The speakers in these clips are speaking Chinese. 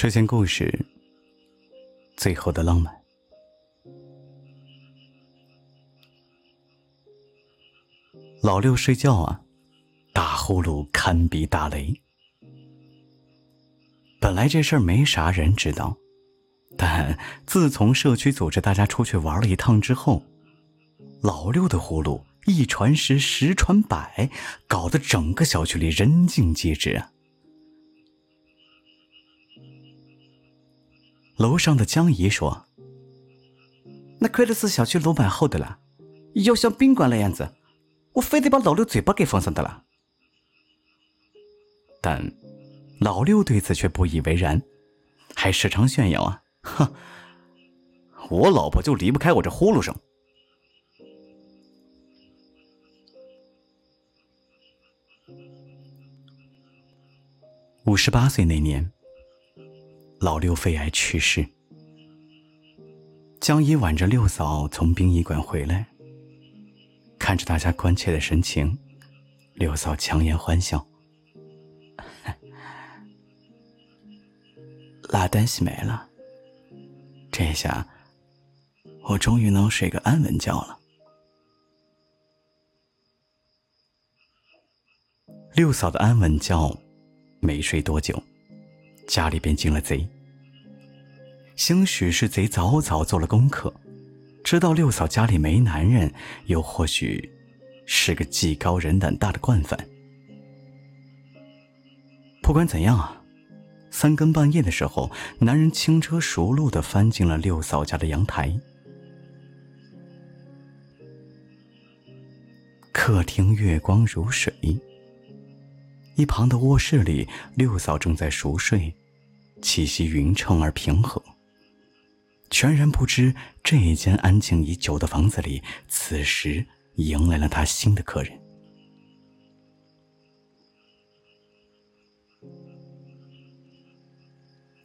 睡前故事，最后的浪漫。老六睡觉啊，打呼噜堪比打雷。本来这事儿没啥人知道，但自从社区组织大家出去玩了一趟之后，老六的呼噜一传十，十传百，搞得整个小区里人尽皆知啊。楼上的江姨说：“那亏的是小区楼板厚的了，要像宾馆那样子，我非得把老六嘴巴给封上的了。”但老六对此却不以为然，还时常炫耀啊：“哼，我老婆就离不开我这呼噜声。”五十八岁那年。老六肺癌去世，江姨挽着六嫂从殡仪馆回来，看着大家关切的神情，六嫂强颜欢笑：“ 拉单西没了，这下我终于能睡个安稳觉了。”六嫂的安稳觉没睡多久。家里便进了贼，兴许是贼早早做了功课，知道六嫂家里没男人，又或许是个技高人胆大的惯犯。不管怎样啊，三更半夜的时候，男人轻车熟路的翻进了六嫂家的阳台。客厅月光如水，一旁的卧室里，六嫂正在熟睡。气息匀称而平和，全然不知这间安静已久的房子里，此时迎来了他新的客人。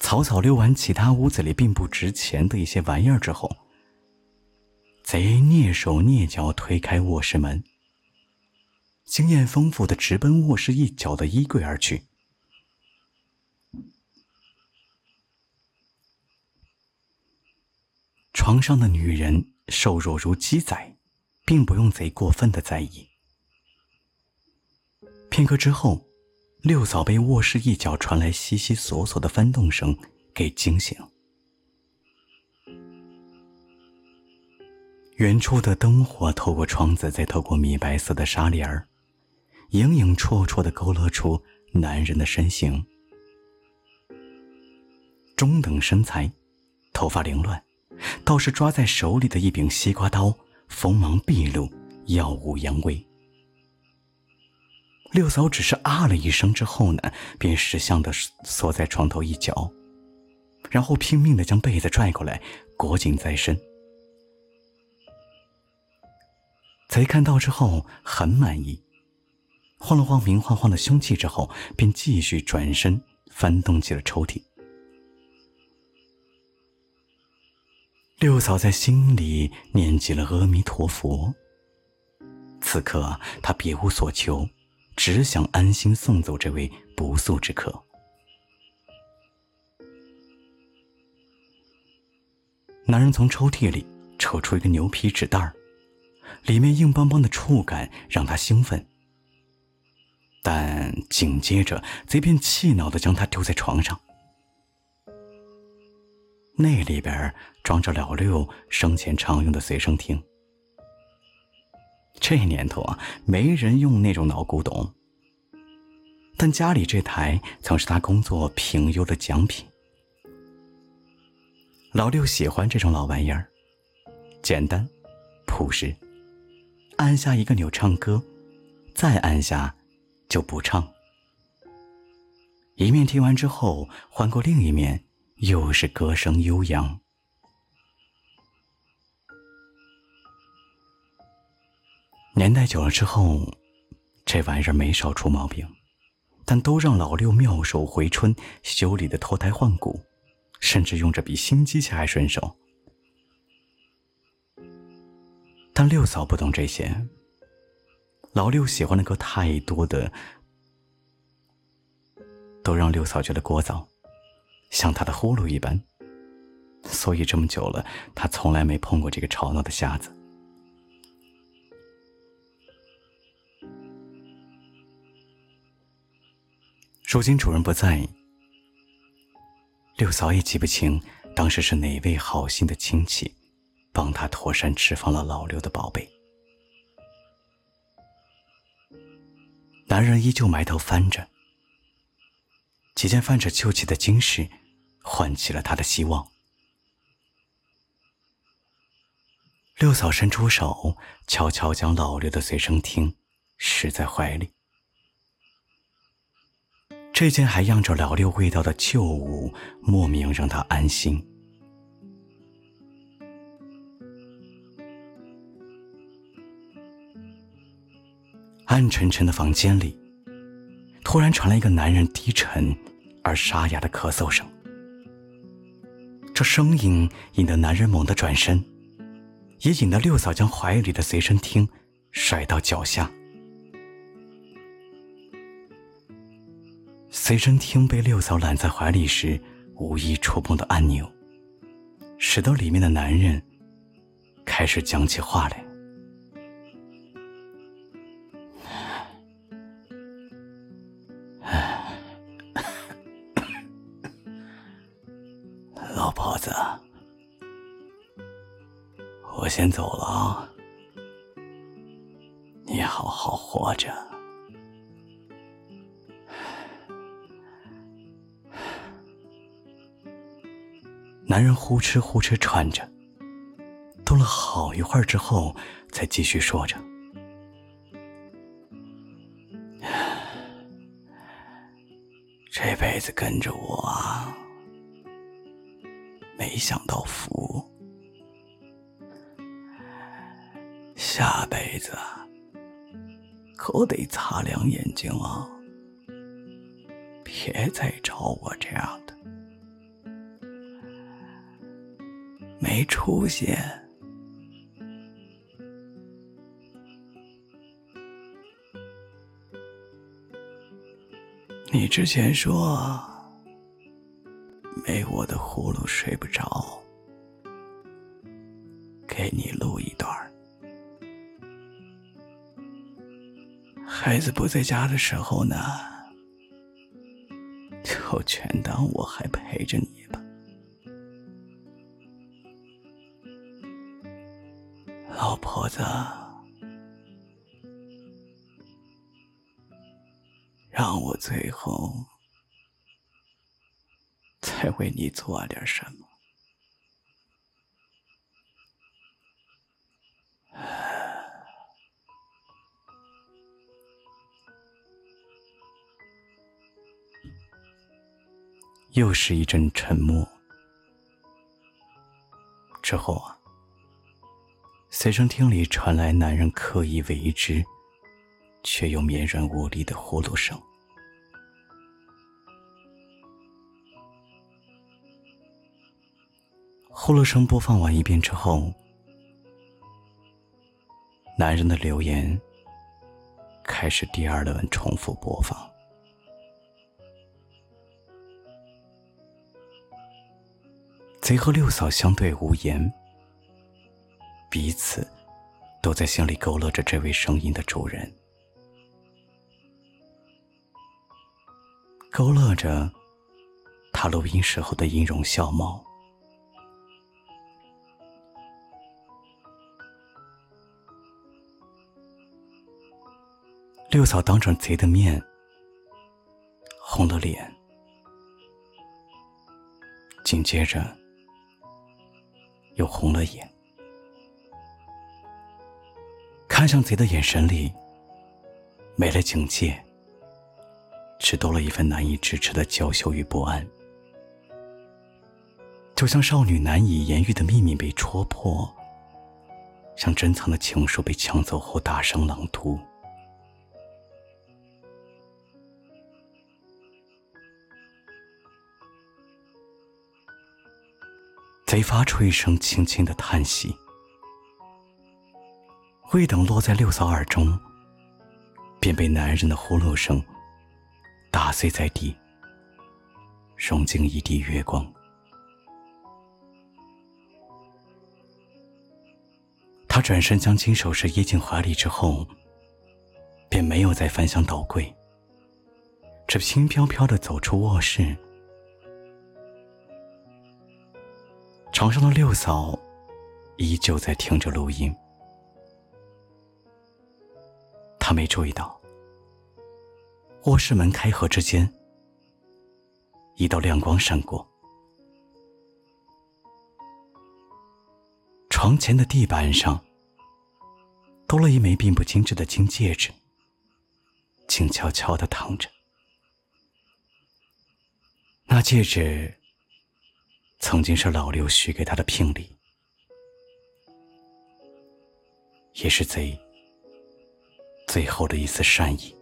草草溜完其他屋子里并不值钱的一些玩意儿之后，贼蹑手蹑脚推开卧室门，经验丰富的直奔卧室一角的衣柜而去。床上的女人瘦弱如鸡仔，并不用贼过分的在意。片刻之后，六嫂被卧室一角传来悉悉索索的翻动声给惊醒。远处的灯火透过窗子，再透过米白色的纱帘儿，影影绰绰的勾勒出男人的身形，中等身材，头发凌乱。倒是抓在手里的一柄西瓜刀，锋芒毕露，耀武扬威。六嫂只是啊了一声之后呢，便识相的缩在床头一角，然后拼命的将被子拽过来裹紧在身。贼看到之后很满意，晃了晃明晃晃的凶器之后，便继续转身翻动起了抽屉。六嫂在心里念起了阿弥陀佛。此刻她别无所求，只想安心送走这位不速之客。男人从抽屉里抽出一个牛皮纸袋儿，里面硬邦邦的触感让他兴奋。但紧接着，贼便气恼的将它丢在床上。那里边装着老六生前常用的随身听。这年头啊，没人用那种老古董。但家里这台曾是他工作评优的奖品。老六喜欢这种老玩意儿，简单、朴实，按下一个钮唱歌，再按下就不唱。一面听完之后，换过另一面。又是歌声悠扬。年代久了之后，这玩意儿没少出毛病，但都让老六妙手回春，修理的脱胎换骨，甚至用着比新机器还顺手。但六嫂不懂这些，老六喜欢的歌太多的，都让六嫂觉得聒噪。像他的呼噜一般。所以这么久了，他从来没碰过这个吵闹的瞎子。如今主人不在，六嫂也记不清当时是哪位好心的亲戚，帮他妥善置放了老刘的宝贝。男人依旧埋头翻着，几件泛着旧气的金饰，唤起了他的希望。六嫂伸出手，悄悄将老刘的随身听拾在怀里。这件还漾着老六味道的旧物，莫名让他安心。暗沉沉的房间里，突然传来一个男人低沉而沙哑的咳嗽声。这声音引得男人猛地转身，也引得六嫂将怀里的随身听甩到脚下。随身听被六嫂揽在怀里时，无意触碰的按钮，使得里面的男人开始讲起话来。老婆子，我先走了啊，你好好活着。男人呼哧呼哧喘着，动了好一会儿之后，才继续说着：“这辈子跟着我啊，没享到福，下辈子可得擦亮眼睛啊，别再找我这样没出息！你之前说没我的呼噜睡不着，给你录一段孩子不在家的时候呢，就全当我还陪着你吧。老婆子，让我最后再为你做点什么。又是一阵沉默，之后啊。随身听里传来男人刻意为之，却又绵软无力的呼噜声。呼噜声播放完一遍之后，男人的留言开始第二轮重复播放。贼和六嫂相对无言。彼此都在心里勾勒着这位声音的主人，勾勒着他录音时候的音容笑貌。六嫂当着贼的面红了脸，紧接着又红了眼。看向贼的眼神里，没了警戒，只多了一份难以支持的娇羞与不安，就像少女难以言喻的秘密被戳破，像珍藏的情书被抢走后大声朗读。贼发出一声轻轻的叹息。未等落在六嫂耳中，便被男人的呼噜声打碎在地，融进一地月光。他转身将金首饰掖进怀里之后，便没有再翻箱倒柜，只轻飘飘的走出卧室。床上的六嫂依旧在听着录音，他没注意到卧室门开合之间，一道亮光闪过，床前的地板上。多了一枚并不精致的金戒指，静悄悄的躺着。那戒指曾经是老六许给他的聘礼，也是贼最后的一丝善意。